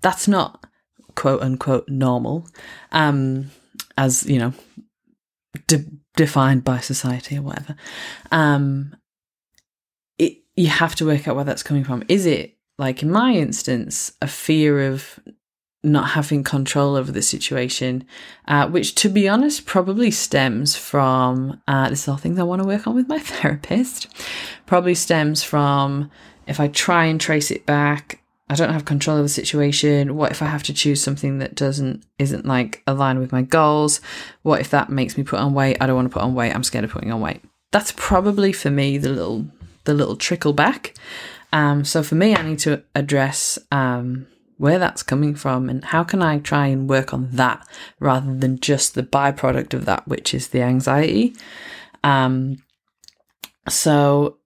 That's not quote unquote normal. Um, as, you know, de- defined by society or whatever. Um, it you have to work out where that's coming from. Is it like in my instance a fear of not having control over the situation, uh, which to be honest probably stems from uh, this is all things I want to work on with my therapist. Probably stems from if I try and trace it back, I don't have control of the situation. What if I have to choose something that doesn't isn't like aligned with my goals? What if that makes me put on weight? I don't want to put on weight. I'm scared of putting on weight. That's probably for me the little the little trickle back. Um, so for me, I need to address um, where that's coming from and how can I try and work on that rather than just the byproduct of that, which is the anxiety. Um, so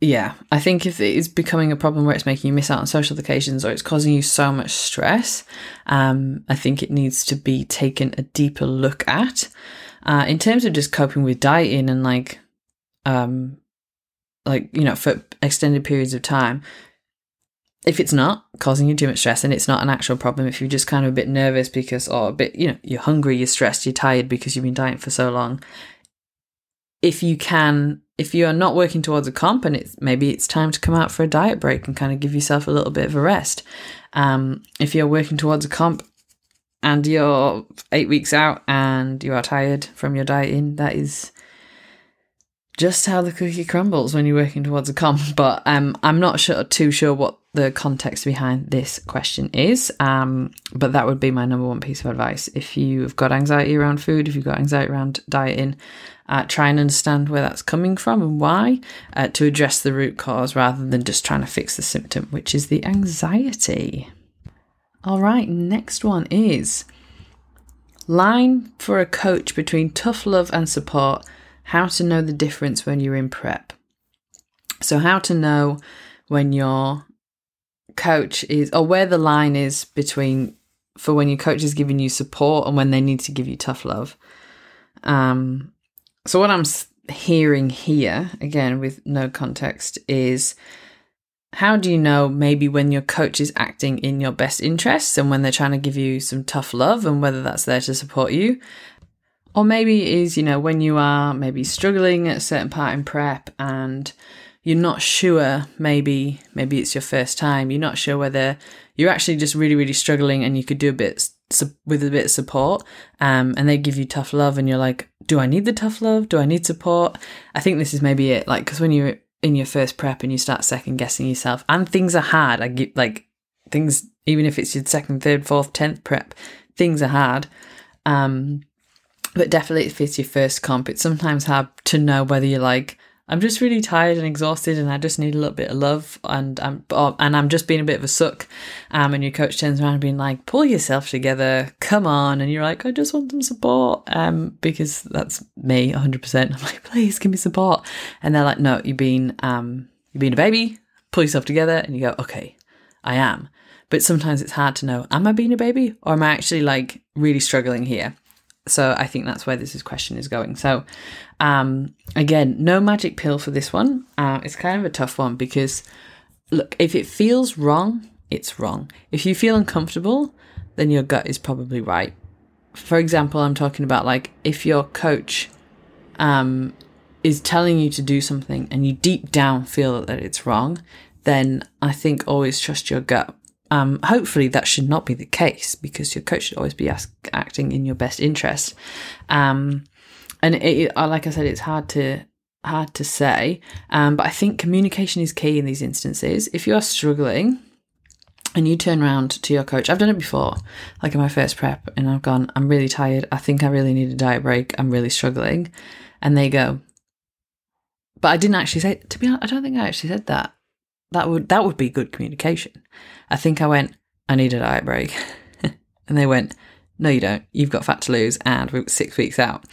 yeah, I think if it is becoming a problem where it's making you miss out on social occasions or it's causing you so much stress, um, I think it needs to be taken a deeper look at. Uh, in terms of just coping with dieting and like, um, like you know, for extended periods of time, if it's not causing you too much stress and it's not an actual problem, if you're just kind of a bit nervous because, or a bit, you know, you're hungry, you're stressed, you're tired because you've been dieting for so long, if you can, if you are not working towards a comp and it's maybe it's time to come out for a diet break and kind of give yourself a little bit of a rest. Um, if you're working towards a comp and you're eight weeks out and you are tired from your dieting, that is just how the cookie crumbles when you're working towards a comp. But um, I'm not sure too sure what the context behind this question is. Um, but that would be my number one piece of advice. If you've got anxiety around food, if you've got anxiety around dieting, uh, try and understand where that's coming from and why uh, to address the root cause rather than just trying to fix the symptom, which is the anxiety. All right, next one is line for a coach between tough love and support. How to know the difference when you're in prep. So, how to know when your coach is, or where the line is between for when your coach is giving you support and when they need to give you tough love. Um, so, what I'm hearing here, again with no context, is how do you know maybe when your coach is acting in your best interests and when they're trying to give you some tough love and whether that's there to support you? Or maybe is, you know, when you are maybe struggling at a certain part in prep and you're not sure, maybe, maybe it's your first time, you're not sure whether you're actually just really, really struggling and you could do a bit with a bit of support um, and they give you tough love and you're like do i need the tough love? Do i need support? I think this is maybe it like because when you're in your first prep and you start second guessing yourself and things are hard i get like things even if it's your second third fourth tenth prep things are hard um but definitely if it's your first comp it's sometimes hard to know whether you're like I'm just really tired and exhausted, and I just need a little bit of love. And I'm and I'm just being a bit of a suck. Um, and your coach turns around and being like, "Pull yourself together, come on!" And you're like, "I just want some support." Um, because that's me, 100. percent I'm like, "Please give me support." And they're like, "No, you've been um, you've been a baby. Pull yourself together." And you go, "Okay, I am." But sometimes it's hard to know: Am I being a baby, or am I actually like really struggling here? So I think that's where this question is going. So um, again, no magic pill for this one. Uh, it's kind of a tough one because look, if it feels wrong, it's wrong. If you feel uncomfortable, then your gut is probably right. For example, I'm talking about like if your coach um, is telling you to do something and you deep down feel that it's wrong, then I think always trust your gut um, hopefully, that should not be the case because your coach should always be ask, acting in your best interest. Um, and it, uh, like I said, it's hard to hard to say, um, but I think communication is key in these instances. If you are struggling and you turn around to your coach, I've done it before, like in my first prep, and I've gone, I'm really tired. I think I really need a diet break. I'm really struggling, and they go, but I didn't actually say. To be honest, I don't think I actually said that. That would that would be good communication. I think I went, I need a diet break. and they went, No, you don't. You've got fat to lose and we're six weeks out.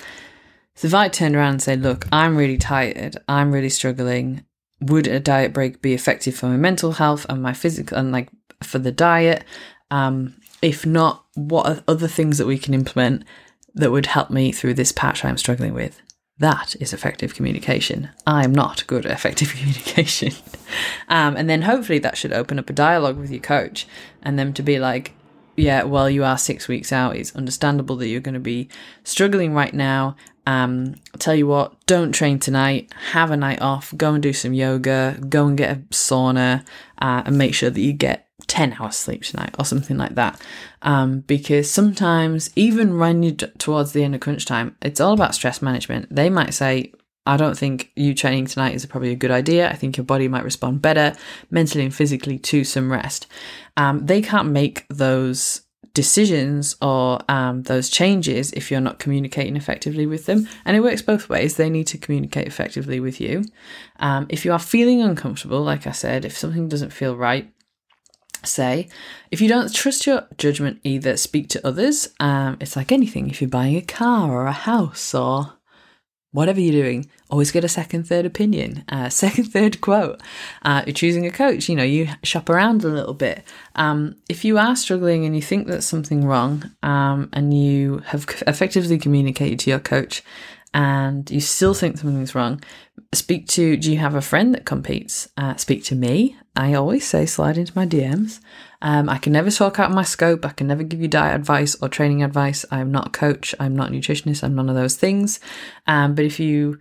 So if I turned around and said, Look, I'm really tired, I'm really struggling, would a diet break be effective for my mental health and my physical and like for the diet? Um, if not, what are other things that we can implement that would help me through this patch I'm struggling with? That is effective communication. I'm not good at effective communication. um, and then hopefully that should open up a dialogue with your coach and them to be like, yeah, well, you are six weeks out. It's understandable that you're going to be struggling right now. Um, tell you what, don't train tonight. Have a night off. Go and do some yoga. Go and get a sauna, uh, and make sure that you get 10 hours sleep tonight or something like that. Um, because sometimes, even when you're towards the end of crunch time, it's all about stress management. They might say, I don't think you training tonight is probably a good idea. I think your body might respond better mentally and physically to some rest. Um, they can't make those decisions or um, those changes if you're not communicating effectively with them. And it works both ways. They need to communicate effectively with you. Um, if you are feeling uncomfortable, like I said, if something doesn't feel right, say if you don't trust your judgment either speak to others. Um, it's like anything. If you're buying a car or a house or whatever you're doing always get a second third opinion uh, second third quote. Uh, you're choosing a coach you know you shop around a little bit. Um, if you are struggling and you think that's something wrong um, and you have effectively communicated to your coach and you still think something's wrong, speak to do you have a friend that competes? Uh, speak to me. I always say slide into my DMs. Um, I can never talk out my scope. I can never give you diet advice or training advice. I'm not a coach. I'm not a nutritionist. I'm none of those things. Um, but if you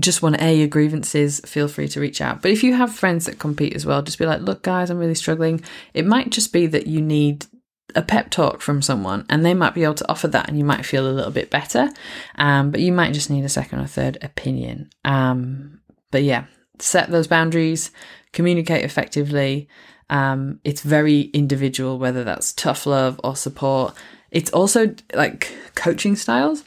just want to air your grievances, feel free to reach out. But if you have friends that compete as well, just be like, look, guys, I'm really struggling. It might just be that you need a pep talk from someone and they might be able to offer that and you might feel a little bit better. Um, but you might just need a second or third opinion. Um, but yeah set those boundaries communicate effectively. Um, it's very individual whether that's tough love or support. It's also like coaching styles.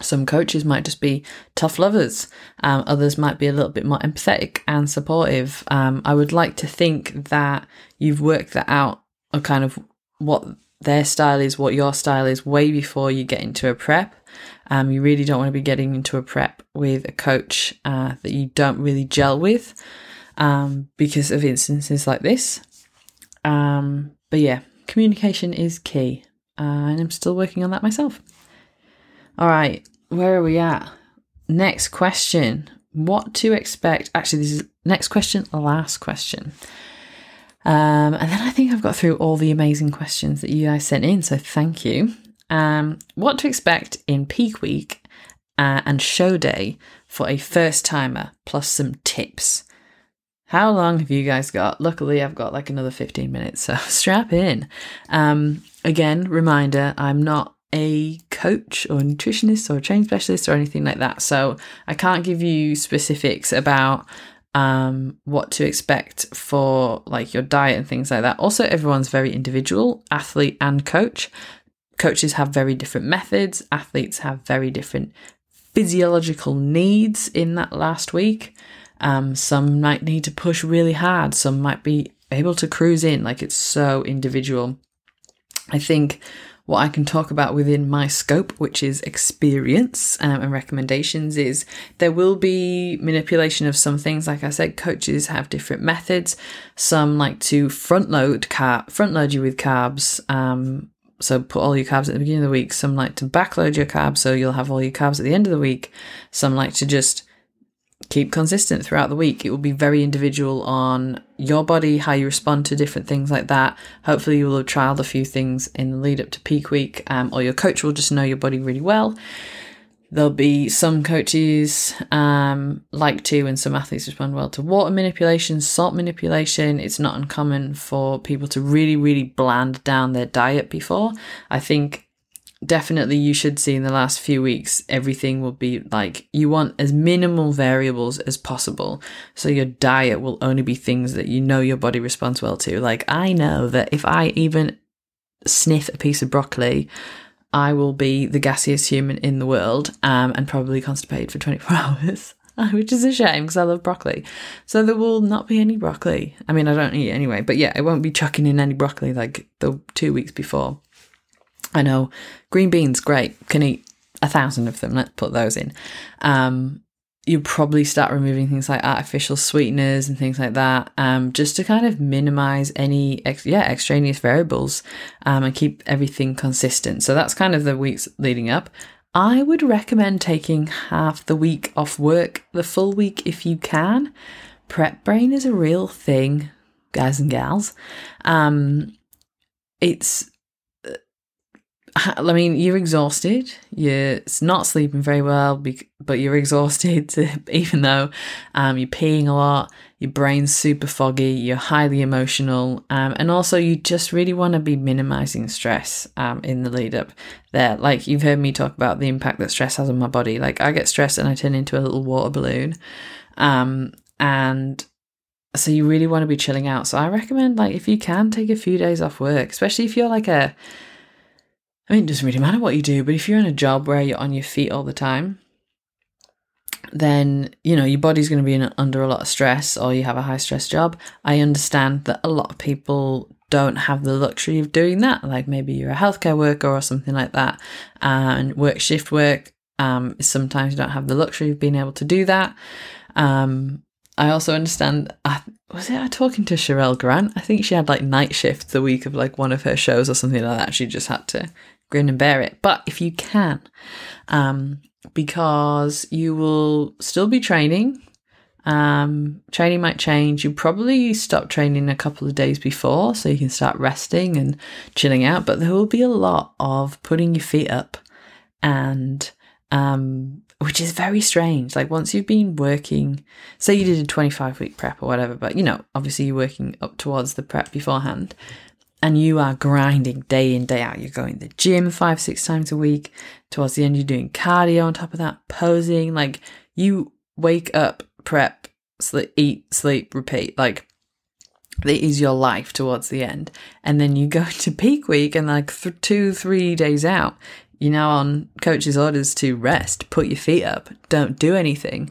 Some coaches might just be tough lovers. Um, others might be a little bit more empathetic and supportive. Um, I would like to think that you've worked that out of kind of what their style is, what your style is, way before you get into a prep. Um, you really don't want to be getting into a prep with a coach uh, that you don't really gel with um, because of instances like this. Um, but yeah, communication is key, uh, and I'm still working on that myself. All right, where are we at? Next question. What to expect? Actually, this is next question, last question. Um, and then I think I've got through all the amazing questions that you guys sent in, so thank you. Um, what to expect in peak week uh, and show day for a first timer, plus some tips. How long have you guys got? Luckily, I've got like another 15 minutes, so strap in. Um, again, reminder I'm not a coach or nutritionist or a training specialist or anything like that, so I can't give you specifics about um, what to expect for like your diet and things like that. Also, everyone's very individual, athlete and coach. Coaches have very different methods, athletes have very different physiological needs in that last week. Um, some might need to push really hard, some might be able to cruise in, like it's so individual. I think what I can talk about within my scope, which is experience um, and recommendations, is there will be manipulation of some things. Like I said, coaches have different methods. Some like to front load car front load you with carbs. Um, so put all your carbs at the beginning of the week. Some like to backload your carbs, so you'll have all your carbs at the end of the week. Some like to just keep consistent throughout the week. It will be very individual on your body, how you respond to different things like that. Hopefully, you will have trialed a few things in the lead up to peak week, um, or your coach will just know your body really well. There'll be some coaches um, like to, and some athletes respond well to water manipulation, salt manipulation. It's not uncommon for people to really, really bland down their diet before. I think definitely you should see in the last few weeks everything will be like you want as minimal variables as possible so your diet will only be things that you know your body responds well to like i know that if i even sniff a piece of broccoli i will be the gassiest human in the world um, and probably constipated for 24 hours which is a shame because I love broccoli. So there will not be any broccoli. I mean, I don't eat anyway, but yeah, I won't be chucking in any broccoli like the two weeks before. I know green beans, great, can eat a thousand of them. Let's put those in. Um, you probably start removing things like artificial sweeteners and things like that, um, just to kind of minimize any ex- yeah extraneous variables um, and keep everything consistent. So that's kind of the weeks leading up. I would recommend taking half the week off work, the full week if you can. Prep brain is a real thing, guys and gals. Um, it's I mean, you're exhausted. You're not sleeping very well, but you're exhausted. Even though um, you're peeing a lot, your brain's super foggy. You're highly emotional, um, and also you just really want to be minimizing stress um, in the lead up there. Like you've heard me talk about the impact that stress has on my body. Like I get stressed and I turn into a little water balloon, um, and so you really want to be chilling out. So I recommend, like, if you can, take a few days off work, especially if you're like a I mean, it doesn't really matter what you do, but if you're in a job where you're on your feet all the time, then you know your body's going to be in, under a lot of stress or you have a high stress job i understand that a lot of people don't have the luxury of doing that like maybe you're a healthcare worker or something like that and work shift work um, sometimes you don't have the luxury of being able to do that um, i also understand I, was it I talking to Cherelle Grant? I think she had like night shift the week of like one of her shows or something like that. She just had to grin and bear it. But if you can, um, because you will still be training. Um, training might change. You probably stop training a couple of days before so you can start resting and chilling out, but there will be a lot of putting your feet up and um, which is very strange. Like once you've been working, say you did a 25 week prep or whatever, but you know, obviously you're working up towards the prep beforehand and you are grinding day in, day out. You're going to the gym five, six times a week. Towards the end, you're doing cardio on top of that, posing. Like you wake up, prep, sleep, eat, sleep, repeat. Like that is your life towards the end. And then you go to peak week and like th- two, three days out, you're now on coach's orders to rest, put your feet up, don't do anything.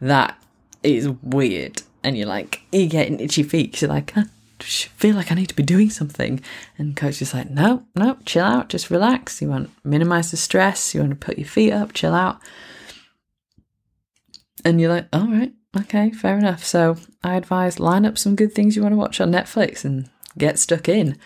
That is weird. And you're like, you're getting itchy feet. You're like, feel like I need to be doing something. And coach is like, no, no, chill out, just relax. You want to minimize the stress. You want to put your feet up, chill out. And you're like, all right, okay, fair enough. So I advise line up some good things you want to watch on Netflix and get stuck in.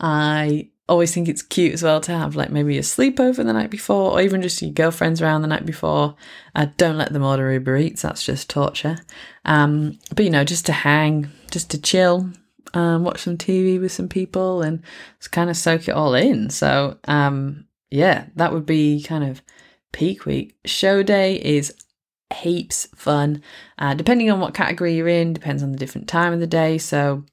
I always think it's cute as well to have like maybe a sleepover the night before or even just your girlfriends around the night before. Uh, don't let them order Uber Eats, that's just torture. Um, but you know, just to hang, just to chill, um, watch some TV with some people and just kind of soak it all in. So, um, yeah, that would be kind of peak week. Show day is heaps fun, uh, depending on what category you're in, depends on the different time of the day. So,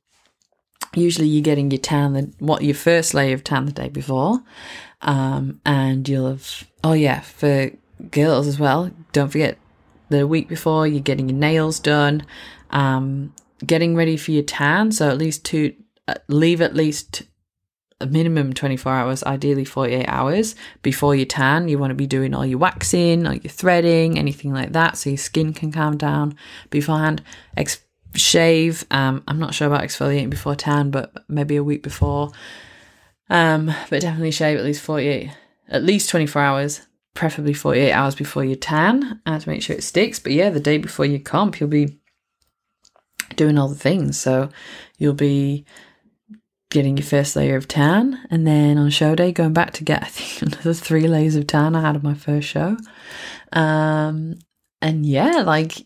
usually you're getting your tan, the, what your first layer of tan the day before, um, and you'll have, oh yeah, for girls as well, don't forget the week before you're getting your nails done. Um, getting ready for your tan. So at least to uh, leave at least a minimum 24 hours, ideally 48 hours before you tan. You want to be doing all your waxing, or your threading, anything like that, so your skin can calm down beforehand. Ex- shave. Um, I'm not sure about exfoliating before tan, but maybe a week before. Um, but definitely shave at least 48, at least 24 hours, preferably 48 hours before you tan, and to make sure it sticks. But yeah, the day before your comp, you'll be doing all the things. So you'll be getting your first layer of tan, and then on show day, going back to get I think another three layers of tan I had on my first show. Um, and yeah, like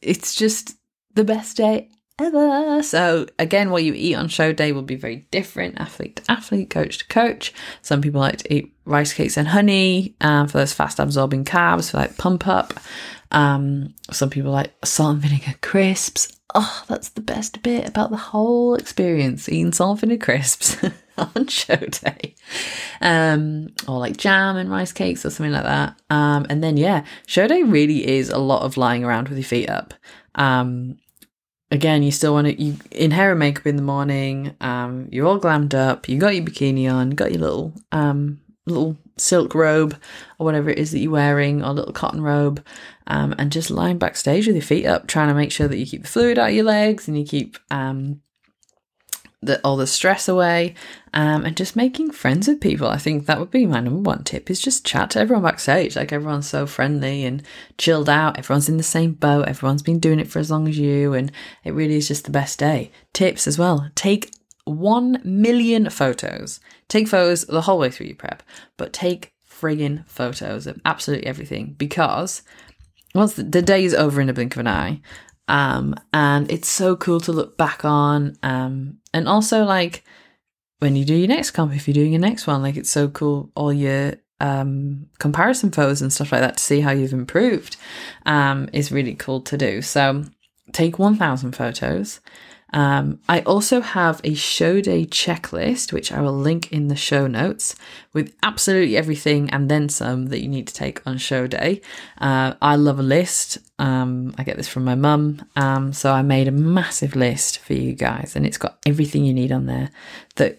it's just the best day ever. So again, what you eat on show day will be very different, athlete to athlete, coach to coach. Some people like to eat rice cakes and honey um, for those fast absorbing carbs for like pump up. Um, some people like salt and vinegar crisps oh, that's the best bit about the whole experience eating salt vinegar crisps on show day. Um, or like jam and rice cakes or something like that. Um, and then, yeah, show day really is a lot of lying around with your feet up. Um, again, you still want to, you in hair and makeup in the morning, um, you're all glammed up, you got your bikini on, got your little, um, little silk robe or whatever it is that you're wearing, or little cotton robe, um, and just lying backstage with your feet up, trying to make sure that you keep the fluid out of your legs and you keep um, the, all the stress away, um, and just making friends with people. I think that would be my number one tip: is just chat to everyone backstage. Like everyone's so friendly and chilled out. Everyone's in the same boat. Everyone's been doing it for as long as you, and it really is just the best day. Tips as well: take 1 million photos. Take photos the whole way through your prep, but take friggin' photos of absolutely everything because once the, the day is over in a blink of an eye, um, and it's so cool to look back on. Um, and also, like, when you do your next comp, if you're doing your next one, like, it's so cool, all your um, comparison photos and stuff like that to see how you've improved um, is really cool to do. So, take 1,000 photos um, I also have a show day checklist, which I will link in the show notes with absolutely everything and then some that you need to take on show day. Uh, I love a list. Um, I get this from my mum. Um, so I made a massive list for you guys and it's got everything you need on there that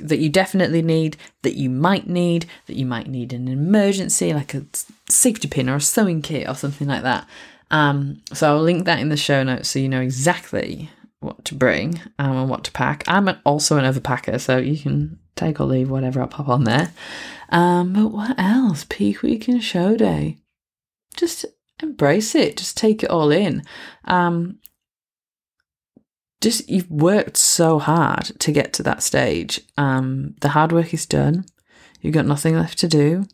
that you definitely need, that you might need, that you might need in an emergency, like a safety pin or a sewing kit or something like that. Um, so I'll link that in the show notes so you know exactly what to bring um, and what to pack. I'm also an overpacker, so you can take or leave whatever I pop on there. Um, but what else? Peak week and show day. Just embrace it. Just take it all in. Um, just you've worked so hard to get to that stage. Um, the hard work is done. You've got nothing left to do.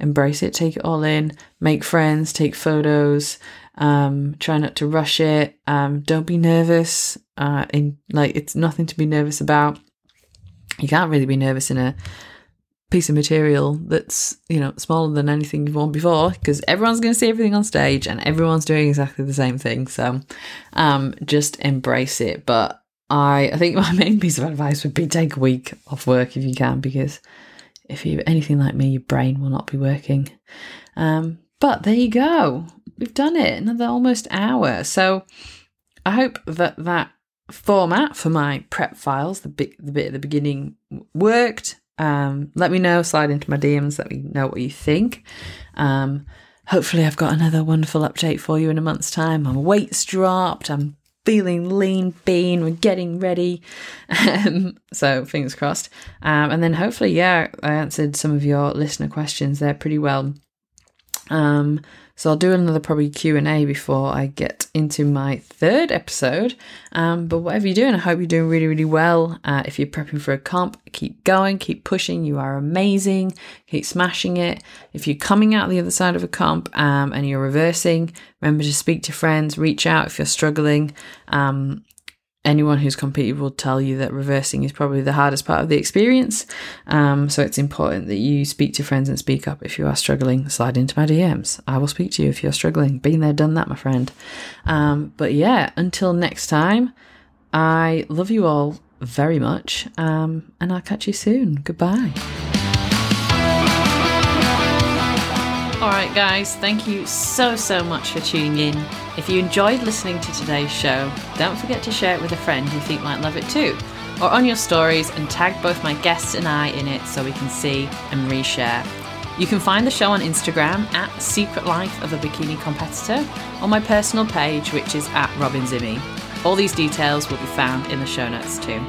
Embrace it, take it all in, make friends, take photos, um, try not to rush it. Um, don't be nervous. Uh, in like it's nothing to be nervous about. You can't really be nervous in a piece of material that's you know smaller than anything you've worn before because everyone's going to see everything on stage and everyone's doing exactly the same thing. So um just embrace it. But i i think my main piece of advice would be take a week off work if you can because if you're anything like me your brain will not be working. Um but there you go. We've done it. Another almost hour. So i hope that that format for my prep files the bit the bit at the beginning worked um, let me know, slide into my DMs, let me know what you think. Um, hopefully, I've got another wonderful update for you in a month's time. My weight's dropped, I'm feeling lean bean, we're getting ready. Um, so, fingers crossed. Um, and then, hopefully, yeah, I answered some of your listener questions there pretty well. Um, so I'll do another probably Q and A before I get into my third episode. Um, but whatever you're doing, I hope you're doing really, really well. Uh, if you're prepping for a comp, keep going, keep pushing. You are amazing. Keep smashing it. If you're coming out the other side of a comp um, and you're reversing, remember to speak to friends, reach out if you're struggling. Um, anyone who's competed will tell you that reversing is probably the hardest part of the experience. Um, so it's important that you speak to friends and speak up if you are struggling. Slide into my DMs. I will speak to you if you're struggling. Been there, done that, my friend. Um, but yeah, until next time, I love you all very much, um, and I'll catch you soon. Goodbye. All right, guys, thank you so, so much for tuning in. If you enjoyed listening to today's show, don't forget to share it with a friend you think might love it too, or on your stories and tag both my guests and I in it so we can see and reshare. You can find the show on Instagram at Secret Life of a Bikini Competitor, or my personal page, which is at Robin Zimmy. All these details will be found in the show notes too.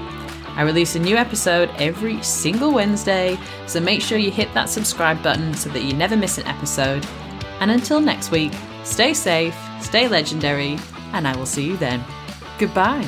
I release a new episode every single Wednesday, so make sure you hit that subscribe button so that you never miss an episode. And until next week, Stay safe, stay legendary, and I will see you then. Goodbye.